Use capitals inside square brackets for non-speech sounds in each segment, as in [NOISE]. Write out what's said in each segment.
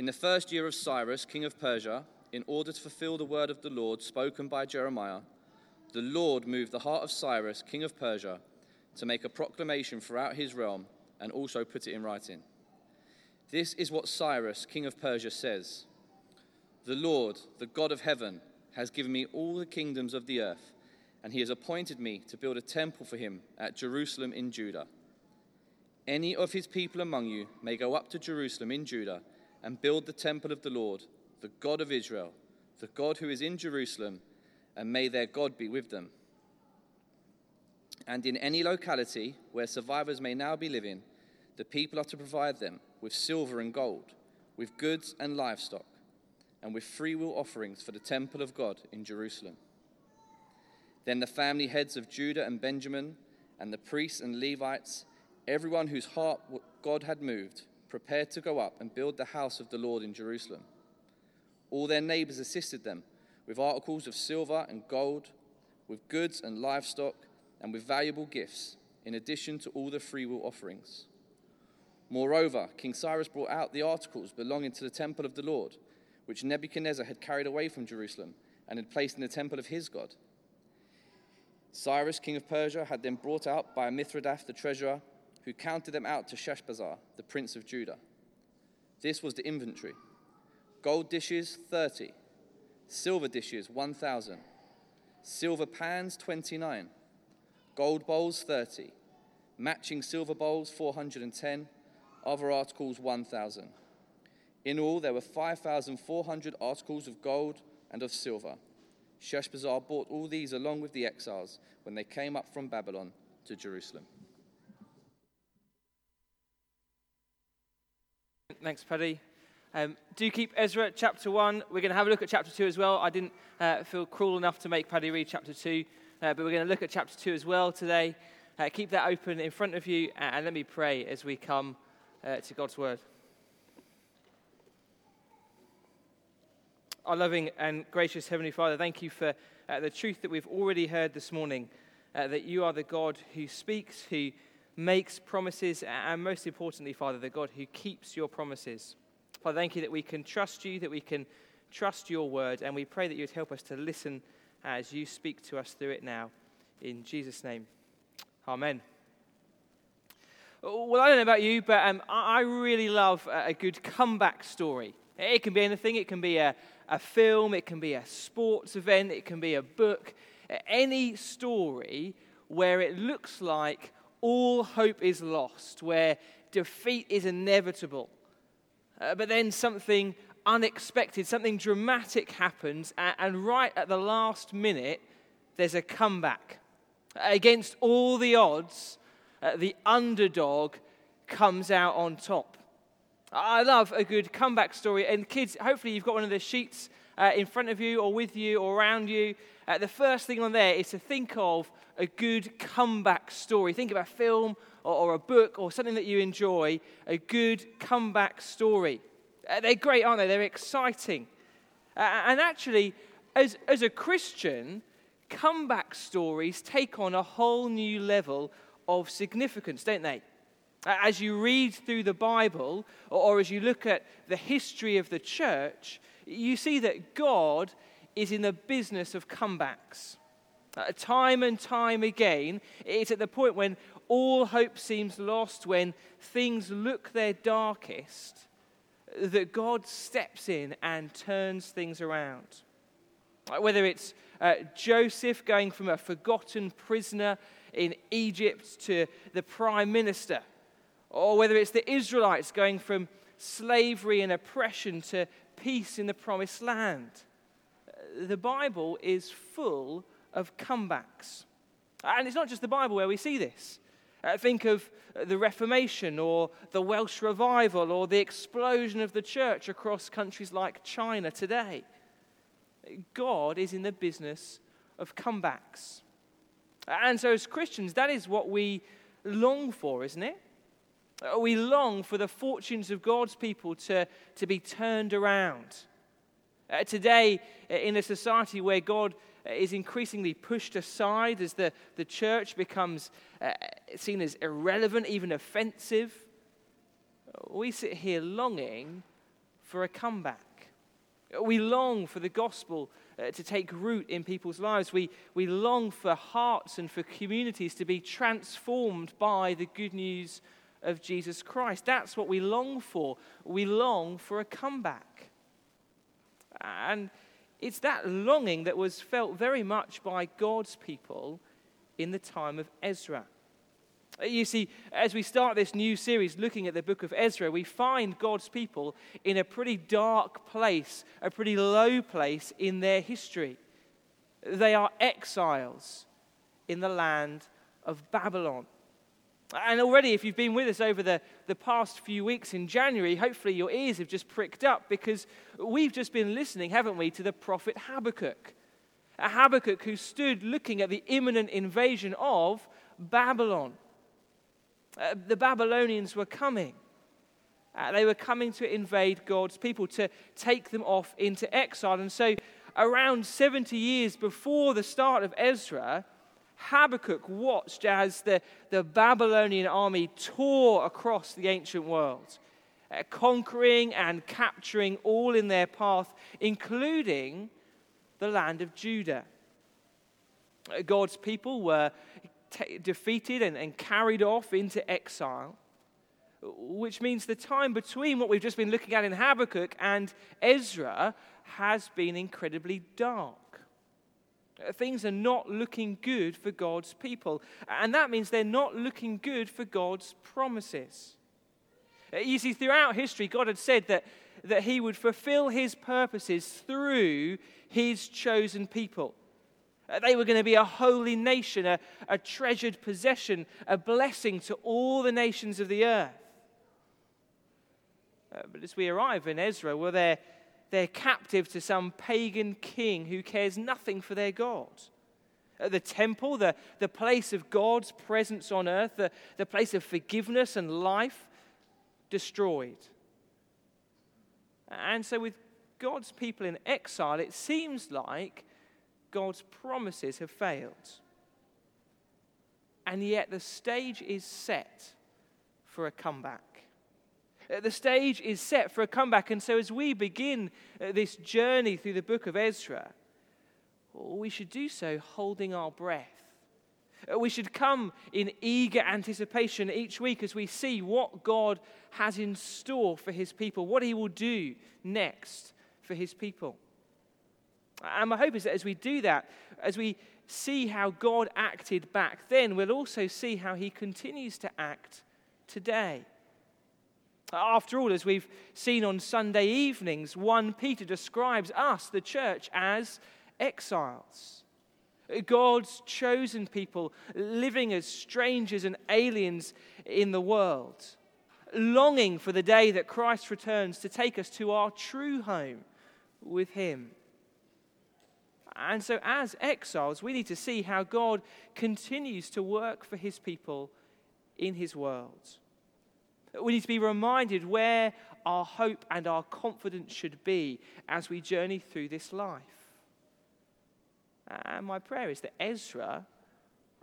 In the first year of Cyrus, king of Persia, in order to fulfill the word of the Lord spoken by Jeremiah, the Lord moved the heart of Cyrus, king of Persia, to make a proclamation throughout his realm and also put it in writing. This is what Cyrus, king of Persia, says The Lord, the God of heaven, has given me all the kingdoms of the earth, and he has appointed me to build a temple for him at Jerusalem in Judah. Any of his people among you may go up to Jerusalem in Judah and build the temple of the Lord, the God of Israel, the God who is in Jerusalem, and may their God be with them. And in any locality where survivors may now be living, the people are to provide them with silver and gold, with goods and livestock, and with freewill offerings for the temple of God in Jerusalem. Then the family heads of Judah and Benjamin, and the priests and Levites, everyone whose heart God had moved, prepared to go up and build the house of the Lord in Jerusalem. All their neighbors assisted them with articles of silver and gold, with goods and livestock, and with valuable gifts, in addition to all the freewill offerings. Moreover, King Cyrus brought out the articles belonging to the temple of the Lord, which Nebuchadnezzar had carried away from Jerusalem and had placed in the temple of his God. Cyrus, king of Persia, had them brought out by Mithredath the treasurer, who counted them out to Sheshbazzar, the prince of Judah. This was the inventory gold dishes, 30, silver dishes, 1,000, silver pans, 29, gold bowls, 30, matching silver bowls, 410, other articles, 1,000. In all, there were 5,400 articles of gold and of silver. Sheshbazzar bought all these along with the exiles when they came up from Babylon to Jerusalem. Thanks, Paddy. Um, do keep Ezra chapter 1. We're going to have a look at chapter 2 as well. I didn't uh, feel cruel enough to make Paddy read chapter 2, uh, but we're going to look at chapter 2 as well today. Uh, keep that open in front of you, and let me pray as we come uh, to God's word. Our loving and gracious Heavenly Father, thank you for uh, the truth that we've already heard this morning uh, that you are the God who speaks, who makes promises, and most importantly, Father, the God who keeps your promises. Father, thank you that we can trust you, that we can trust your word, and we pray that you would help us to listen as you speak to us through it now. In Jesus' name, Amen. Well, I don't know about you, but um, I really love a good comeback story. It can be anything, it can be a, a film, it can be a sports event, it can be a book, any story where it looks like all hope is lost, where defeat is inevitable uh, but then something unexpected, something dramatic happens, and, and right at the last minute, there's a comeback. Against all the odds, uh, the underdog comes out on top. I love a good comeback story. And kids, hopefully you've got one of the sheets uh, in front of you or with you or around you. Uh, the first thing on there is to think of a good comeback story. Think of a film or, or a book or something that you enjoy, a good comeback story. Uh, they're great, aren't they? They're exciting. Uh, and actually, as, as a Christian, comeback stories take on a whole new level of significance, don't they? As you read through the Bible, or as you look at the history of the church, you see that God is in the business of comebacks. Uh, time and time again, it's at the point when all hope seems lost, when things look their darkest, that God steps in and turns things around. Uh, whether it's uh, Joseph going from a forgotten prisoner in Egypt to the prime minister, or whether it's the Israelites going from slavery and oppression to peace in the promised land. The Bible is full of comebacks. And it's not just the Bible where we see this. Uh, think of the Reformation or the Welsh revival or the explosion of the church across countries like China today. God is in the business of comebacks. And so, as Christians, that is what we long for, isn't it? Uh, we long for the fortunes of God's people to, to be turned around. Uh, today, uh, in a society where God is increasingly pushed aside as the, the church becomes uh, seen as irrelevant, even offensive. We sit here longing for a comeback. We long for the gospel uh, to take root in people's lives. We, we long for hearts and for communities to be transformed by the good news of Jesus Christ. That's what we long for. We long for a comeback. And it's that longing that was felt very much by God's people in the time of Ezra. You see, as we start this new series looking at the book of Ezra, we find God's people in a pretty dark place, a pretty low place in their history. They are exiles in the land of Babylon. And already, if you've been with us over the, the past few weeks in January, hopefully your ears have just pricked up because we've just been listening, haven't we, to the prophet Habakkuk. A Habakkuk who stood looking at the imminent invasion of Babylon. Uh, the Babylonians were coming. Uh, they were coming to invade God's people, to take them off into exile. And so, around 70 years before the start of Ezra, Habakkuk watched as the, the Babylonian army tore across the ancient world, uh, conquering and capturing all in their path, including the land of Judah. Uh, God's people were t- defeated and, and carried off into exile, which means the time between what we've just been looking at in Habakkuk and Ezra has been incredibly dark. Things are not looking good for God's people. And that means they're not looking good for God's promises. You see, throughout history, God had said that, that He would fulfill His purposes through His chosen people. Uh, they were going to be a holy nation, a, a treasured possession, a blessing to all the nations of the earth. Uh, but as we arrive in Ezra, well, they're, they're captive to some pagan king who cares nothing for their God. Uh, the temple, the, the place of God's presence on earth, the, the place of forgiveness and life, destroyed. And so, with God's people in exile, it seems like God's promises have failed. And yet the stage is set for a comeback. Uh, the stage is set for a comeback. And so, as we begin uh, this journey through the book of Ezra, we should do so holding our breath. Uh, we should come in eager anticipation each week as we see what God has in store for his people, what he will do next for his people. And my hope is that as we do that, as we see how God acted back then, we'll also see how he continues to act today. After all, as we've seen on Sunday evenings, 1 Peter describes us, the church, as exiles. God's chosen people living as strangers and aliens in the world, longing for the day that Christ returns to take us to our true home with Him. And so, as exiles, we need to see how God continues to work for his people in his world. We need to be reminded where our hope and our confidence should be as we journey through this life. And my prayer is that Ezra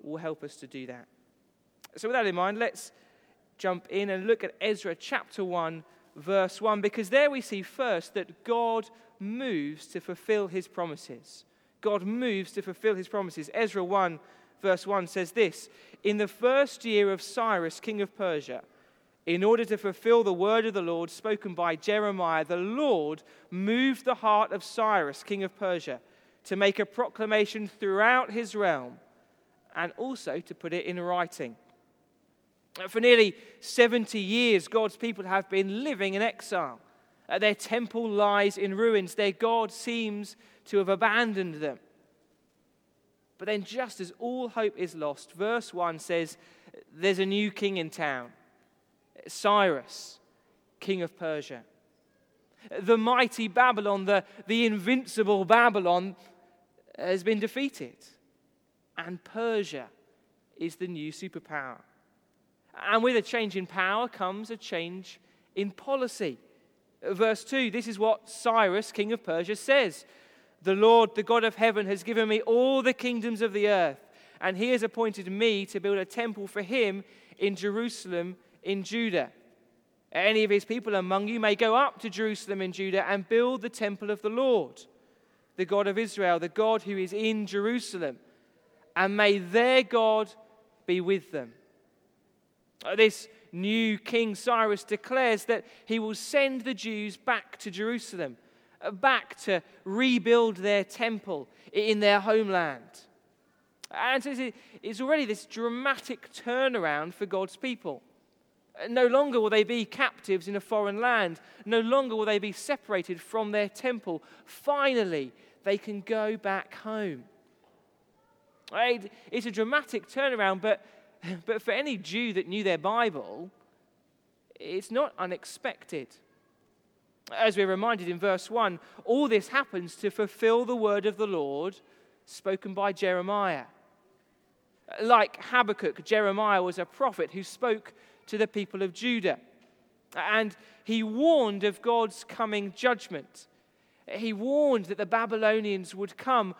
will help us to do that. So, with that in mind, let's jump in and look at Ezra chapter 1, verse 1, because there we see first that God moves to fulfill his promises. God moves to fulfill his promises. Ezra 1, verse 1 says this In the first year of Cyrus, king of Persia, in order to fulfill the word of the Lord spoken by Jeremiah, the Lord moved the heart of Cyrus, king of Persia, to make a proclamation throughout his realm and also to put it in writing. For nearly 70 years, God's people have been living in exile. Their temple lies in ruins. Their God seems to have abandoned them. But then, just as all hope is lost, verse 1 says, There's a new king in town Cyrus, king of Persia. The mighty Babylon, the, the invincible Babylon, has been defeated. And Persia is the new superpower. And with a change in power comes a change in policy. Verse 2 this is what Cyrus, king of Persia, says The Lord, the God of heaven, has given me all the kingdoms of the earth, and he has appointed me to build a temple for him in Jerusalem in Judah. Any of his people among you may go up to Jerusalem in Judah and build the temple of the Lord, the God of Israel, the God who is in Jerusalem, and may their God be with them. Uh, this new King Cyrus declares that he will send the Jews back to Jerusalem, uh, back to rebuild their temple in their homeland. And it's already this dramatic turnaround for God's people. No longer will they be captives in a foreign land. No longer will they be separated from their temple. Finally, they can go back home. It's a dramatic turnaround, but, [LAUGHS] but for any Jew that knew their Bible, it's not unexpected. As we're reminded in verse 1, all this happens to fulfill the word of the Lord spoken by Jeremiah. Like Habakkuk, Jeremiah was a prophet who spoke to the people of Judah. And he warned of God's coming judgment. He warned that the Babylonians would come,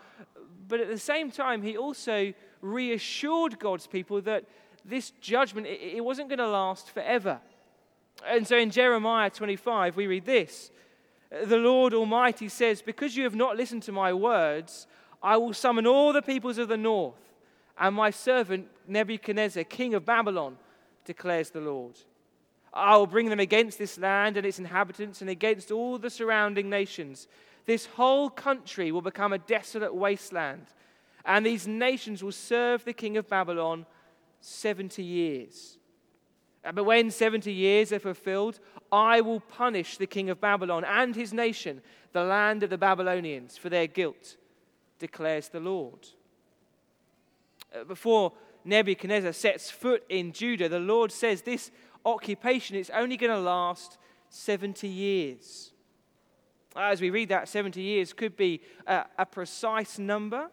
but at the same time, he also reassured God's people that this judgment it wasn't going to last forever. And so in Jeremiah 25, we read this The Lord Almighty says, Because you have not listened to my words, I will summon all the peoples of the north and my servant Nebuchadnezzar, king of Babylon declares the Lord. I will bring them against this land and its inhabitants and against all the surrounding nations. This whole country will become a desolate wasteland, and these nations will serve the king of Babylon 70 years. But when 70 years are fulfilled, I will punish the king of Babylon and his nation, the land of the Babylonians, for their guilt, declares the Lord. Uh, before Nebuchadnezzar sets foot in Judah, the Lord says this occupation is only going to last 70 years. As we read that, 70 years could be a, a precise number.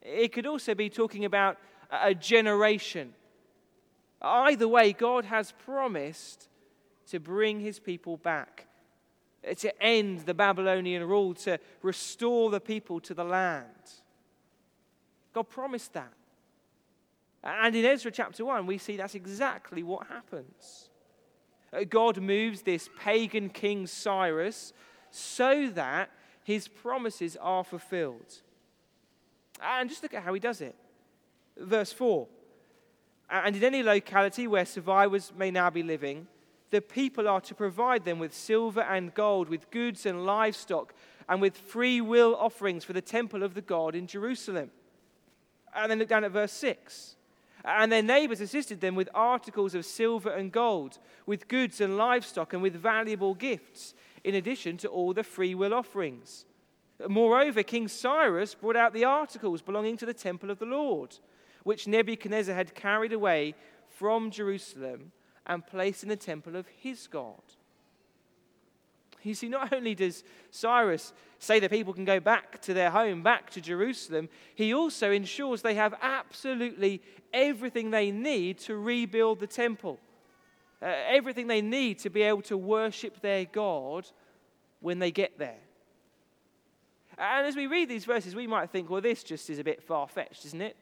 It could also be talking about a generation. Either way, God has promised to bring his people back, to end the Babylonian rule, to restore the people to the land. God promised that. And in Ezra chapter 1, we see that's exactly what happens. Uh, God moves this pagan king Cyrus so that his promises are fulfilled. And just look at how he does it. Verse 4 And in any locality where survivors may now be living, the people are to provide them with silver and gold, with goods and livestock, and with free will offerings for the temple of the God in Jerusalem. And then look down at verse 6 and their neighbors assisted them with articles of silver and gold, with goods and livestock, and with valuable gifts, in addition to all the free will offerings. Moreover, King Cyrus brought out the articles belonging to the temple of the Lord, which Nebuchadnezzar had carried away from Jerusalem and placed in the temple of his God. You see, not only does Cyrus say that people can go back to their home, back to Jerusalem, he also ensures they have absolutely everything they need to rebuild the temple, uh, everything they need to be able to worship their God when they get there. And as we read these verses, we might think, well, this just is a bit far fetched, isn't it?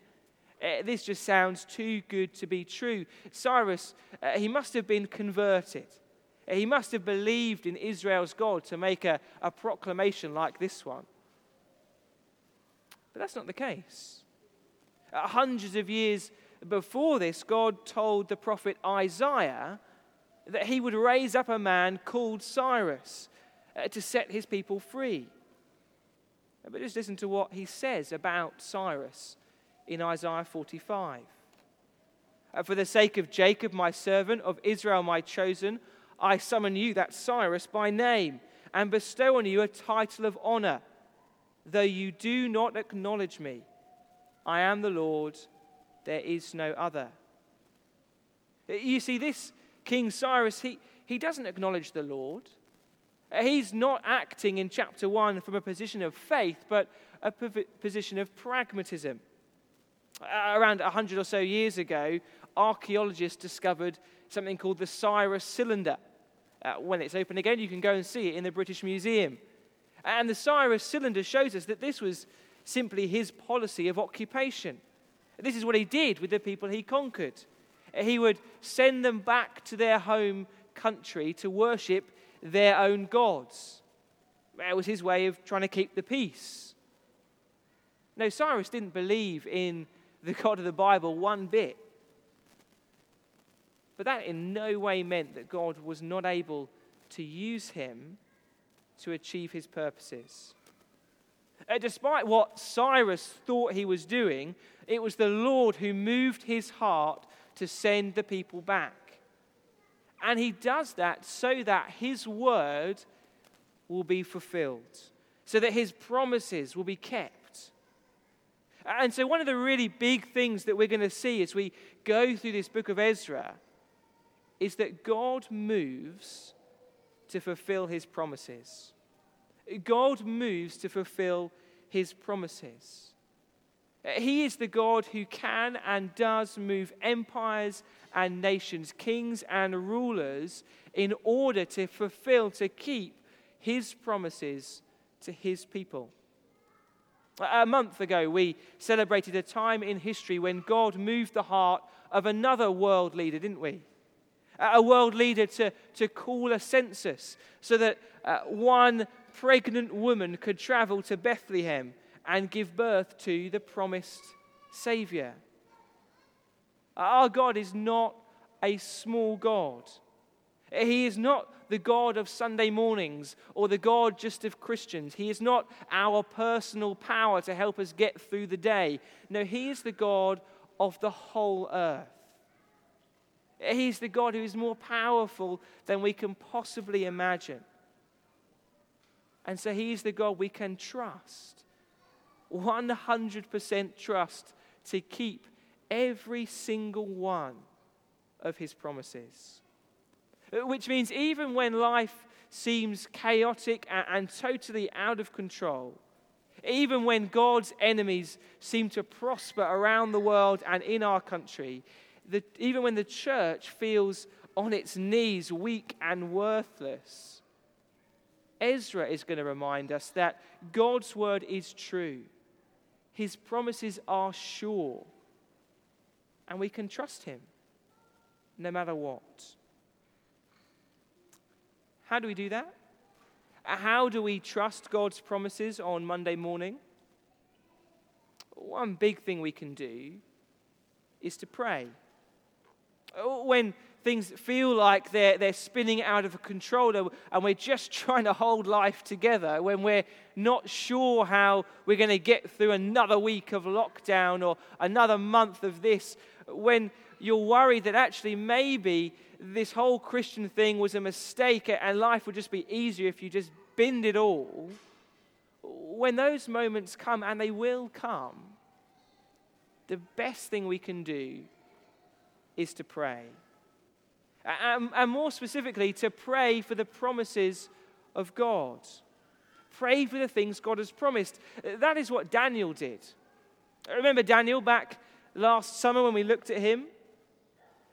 Uh, this just sounds too good to be true. Cyrus, uh, he must have been converted. He must have believed in Israel's God to make a, a proclamation like this one. But that's not the case. Hundreds of years before this, God told the prophet Isaiah that he would raise up a man called Cyrus uh, to set his people free. But just listen to what he says about Cyrus in Isaiah 45. Uh, For the sake of Jacob, my servant, of Israel, my chosen, I summon you, that Cyrus, by name, and bestow on you a title of honor, though you do not acknowledge me. I am the Lord, there is no other. You see, this King Cyrus, he, he doesn't acknowledge the Lord. He's not acting in chapter 1 from a position of faith, but a position of pragmatism. Around 100 or so years ago, archaeologists discovered something called the Cyrus cylinder. Uh, when it's open again, you can go and see it in the British Museum. And the Cyrus cylinder shows us that this was simply his policy of occupation. This is what he did with the people he conquered. He would send them back to their home country to worship their own gods. It was his way of trying to keep the peace. No, Cyrus didn't believe in the God of the Bible one bit. But that in no way meant that God was not able to use him to achieve his purposes. Uh, despite what Cyrus thought he was doing, it was the Lord who moved his heart to send the people back. And he does that so that his word will be fulfilled, so that his promises will be kept. And so, one of the really big things that we're going to see as we go through this book of Ezra is that God moves to fulfill his promises. God moves to fulfill his promises. He is the God who can and does move empires and nations, kings and rulers, in order to fulfill, to keep his promises to his people. A month ago, we celebrated a time in history when God moved the heart of another world leader, didn't we? A world leader to, to call a census so that uh, one pregnant woman could travel to Bethlehem and give birth to the promised Savior. Our God is not a small God. He is not the God of Sunday mornings or the God just of Christians. He is not our personal power to help us get through the day. No, He is the God of the whole earth. He's the God who is more powerful than we can possibly imagine. And so He's the God we can trust. 100% trust to keep every single one of His promises. Which means even when life seems chaotic and, totally out of control, even when God's enemies seem to prosper around the world and in our country, the, even when the church feels on its knees, weak and worthless, Ezra is going to remind us that God's word is true. His promises are sure. And we can trust him no matter what. How do we do that? How do we trust God's promises on Monday morning? One big thing we can do is to pray. When things feel like they're, they're spinning out of control and we're just [LAUGHS] trying to hold life together, when we're not sure how we're going to get through another week of lockdown or another month of this, when you're worried that actually maybe this whole Christian thing was a mistake and life would just be easier if you just binned it all, when those moments come, and they will come, the best thing we can do is to pray. And, more specifically, to pray for the promises of God. Pray for the things God has promised. That is what Daniel did. Remember Daniel back last summer when we looked at him?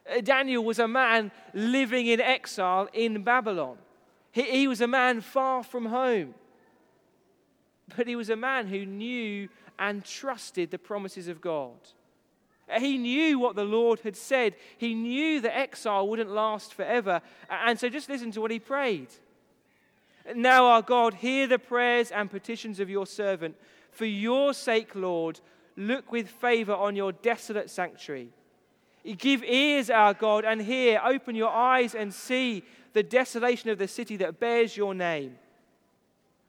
Uh, Daniel was a man living in exile in Babylon. He, he was a man far from home. But he was a man who knew and trusted the promises of God. He knew what the Lord had said. He knew that exile wouldn't last forever. And so just listen to what he prayed. Now, our God, hear the prayers and petitions of your servant. For your sake, Lord, look with favor on your desolate sanctuary. Give ears, our God, and hear. Open your eyes and see the desolation of the city that bears your name.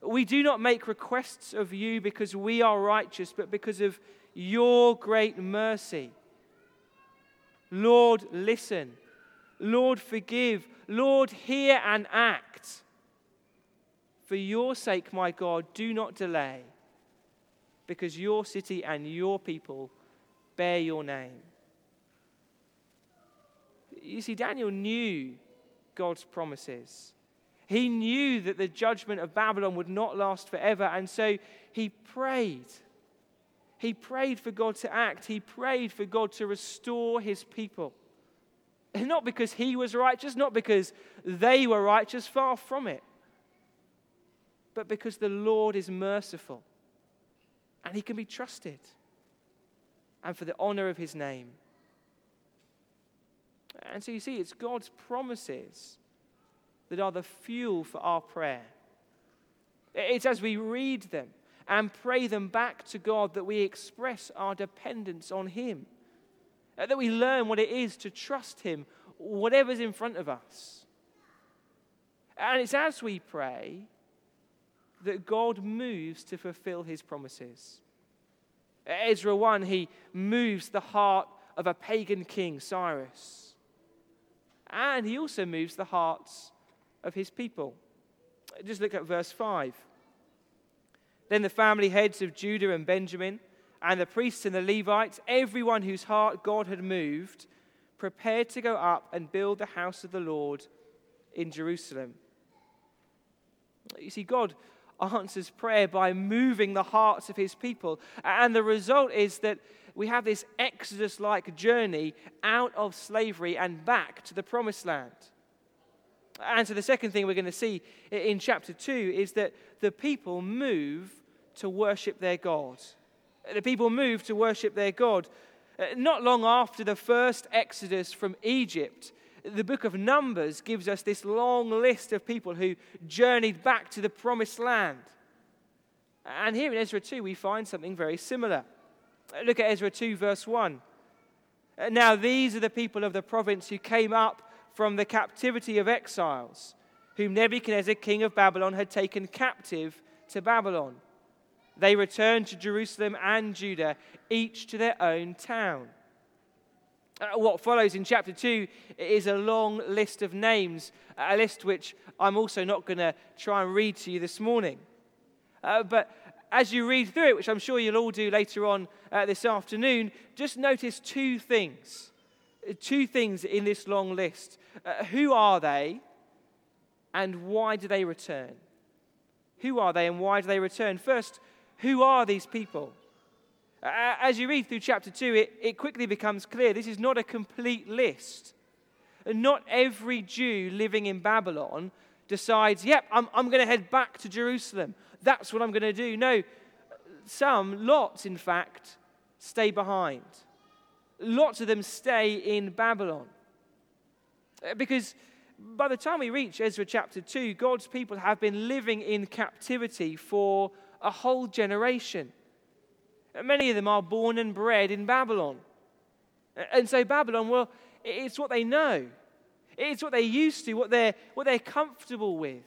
We do not make requests of you because we are righteous, but because of your great mercy. Lord, listen. Lord, forgive. Lord, hear and act. For your sake, my God, do not delay, because your city and your people bear your name. You see, Daniel knew God's promises. He knew that the judgment of Babylon would not last forever, and so he prayed. He prayed for God to act. He prayed for God to restore his people. Not because he was righteous, not because they were righteous, far from it, but because the Lord is merciful and he can be trusted and for the honor of his name. And so you see, it's God's promises that are the fuel for our prayer. It's as we read them and pray them back to God that we express our dependence on Him, uh, that we learn what it is to trust Him, whatever's in front of us. And it's as we pray that God moves to fulfill His promises. Ezra 1, he moves the heart of a pagan king, Cyrus. And he also moves the hearts of his people. Just look at verse 5. Then the family heads of Judah and Benjamin, and the priests and the Levites, everyone whose heart God had moved, prepared to go up and build the house of the Lord in Jerusalem. You see, God answers prayer by moving the hearts of his people. And the result is that we have this Exodus like journey out of slavery and back to the promised land. And so, the second thing we're going to see in chapter 2 is that the people move to worship their God. The people moved to worship their God. Uh, not long after the first Exodus from Egypt, the book of Numbers gives us this long list of people who journeyed back to the promised land. And here in Ezra 2, we find something very similar. Look at Ezra 2, verse 1. Now, these are the people of the province who came up from the captivity of exiles, whom Nebuchadnezzar, king of Babylon, had taken captive to Babylon. They returned to Jerusalem and Judah, each to their own town. Uh, what follows in chapter 2 is a long list of names, a list which I'm also not going to try and read to you this morning. Uh, but as you read through it, which I'm sure you'll all do later on uh, this afternoon, just notice two things. Uh, two things in this long list. Uh, who are they and why do they return? Who are they and why do they return? First, who are these people? As you read through chapter 2, it, it quickly becomes clear this is not a complete list. And Not every Jew living in Babylon decides, yep, I'm, I'm going to head back to Jerusalem. That's what I'm going to do. No, some, lots in fact, stay behind. Lots of them stay in Babylon. Because by the time we reach Ezra chapter 2, God's people have been living in captivity for a whole generation. Many of them are born and bred in Babylon. And so, Babylon, well, it's what they know, it's what they're used to, what they're, what they're comfortable with.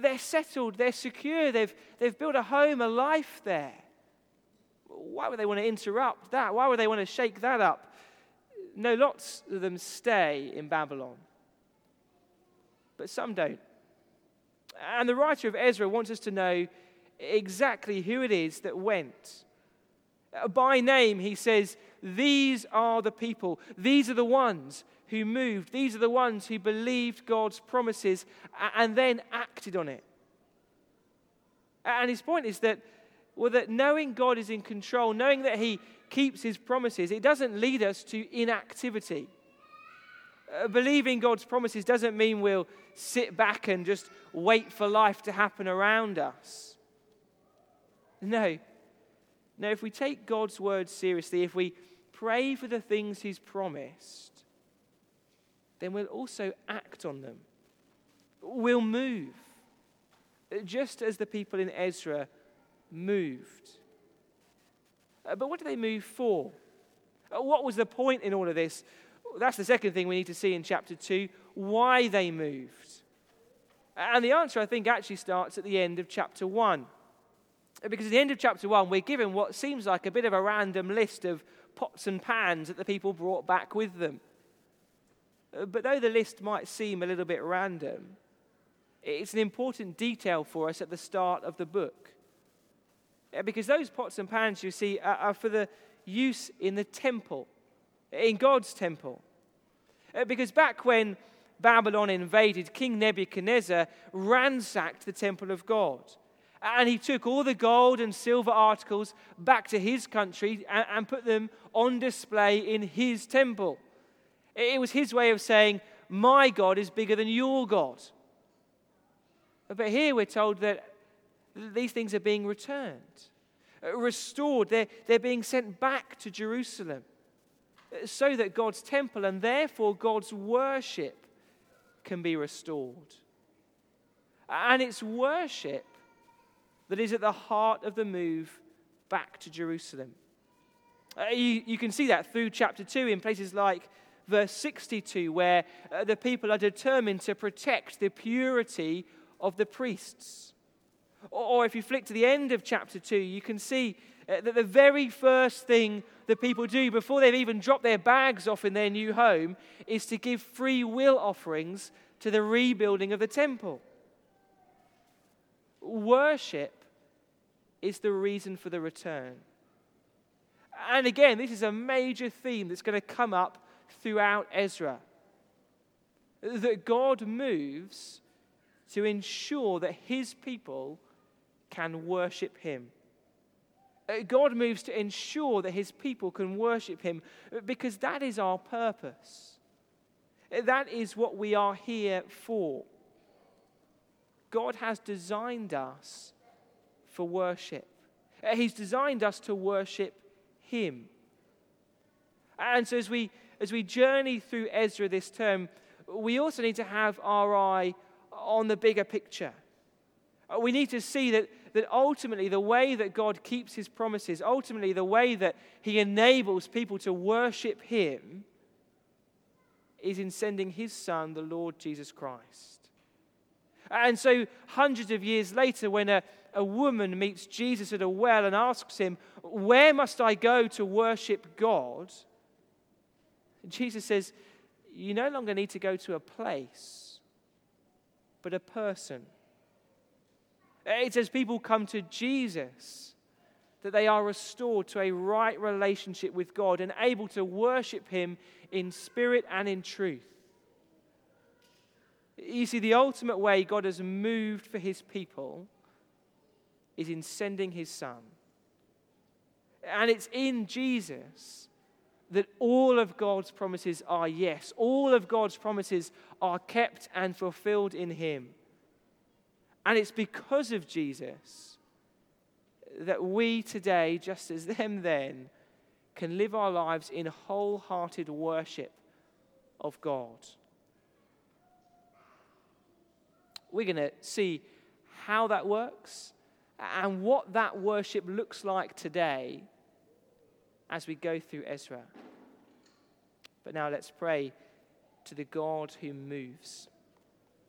They're settled, they're secure, they've, they've built a home, a life there. Why would they want to interrupt that? Why would they want to shake that up? No, lots of them stay in Babylon, but some don't. And the writer of Ezra wants us to know exactly who it is that went. Uh, by name, he says, These are the people, these are the ones who moved, these are the ones who believed God's promises and then acted on it. And his point is that, well, that knowing God is in control, knowing that he keeps his promises, it doesn't lead us to inactivity. Uh, believing God's promises doesn't mean we'll sit back and just wait for life to happen around us. No. No, if we take God's word seriously, if we pray for the things He's promised, then we'll also act on them. We'll move, just as the people in Ezra moved. Uh, but what do they move for? Uh, what was the point in all of this? That's the second thing we need to see in chapter 2 why they moved. And the answer, I think, actually starts at the end of chapter 1. Because at the end of chapter 1, we're given what seems like a bit of a random list of pots and pans that the people brought back with them. Uh, but though the list might seem a little bit random, it's an important detail for us at the start of the book. Uh, because those pots and pans, you see, are for the use in the temple, in God's temple. Uh, because back when Babylon invaded, King Nebuchadnezzar ransacked the temple of God and he took all the gold and silver articles back to his country and, and put them on display in his temple. It was his way of saying, My God is bigger than your God. But here we're told that these things are being returned, uh, restored. They're, they're being sent back to Jerusalem so that God's temple and therefore God's worship can be restored. And it's worship that is at the heart of the move back to Jerusalem. Uh, you, you, can see that through chapter 2 in places like verse 62, where uh, the people are determined to protect the purity of the priests. Or, or if you flick to the end of chapter 2, you can see Uh, that the very first thing that people do before they've even dropped their bags off in their new home is to give free will offerings to the rebuilding of the temple. Worship is the reason for the return. And again, this is a major theme that's going to come up throughout Ezra. That God moves to ensure that his people can worship him. Uh, God moves to ensure that his people can worship him because that is our purpose. Uh, that is what we are here for. God has designed us for worship. Uh, he's designed us to worship him. And so as we as we journey through Ezra this term, we also need to have our eye on the bigger picture. Uh, we need to see that, that ultimately the way that God keeps his promises, ultimately the way that he enables people to worship him, is in sending his son, the Lord Jesus Christ. And so, hundreds of years later, when a, a woman meets Jesus at a well and asks him, Where must I go to worship God? Jesus says, You no longer need to go to a place, but a person. It's as people come to Jesus that they are restored to a right relationship with God and able to worship Him in spirit and in truth. You see, the ultimate way God has moved for His people is in sending His Son. And it's in Jesus that all of God's promises are yes. All of God's promises are kept and fulfilled in Him. And it's because of Jesus that we today, just as them then, can live our lives in wholehearted worship of God. We're going to see how that works and what that worship looks like today as we go through Ezra. But now let's pray to the God who moves.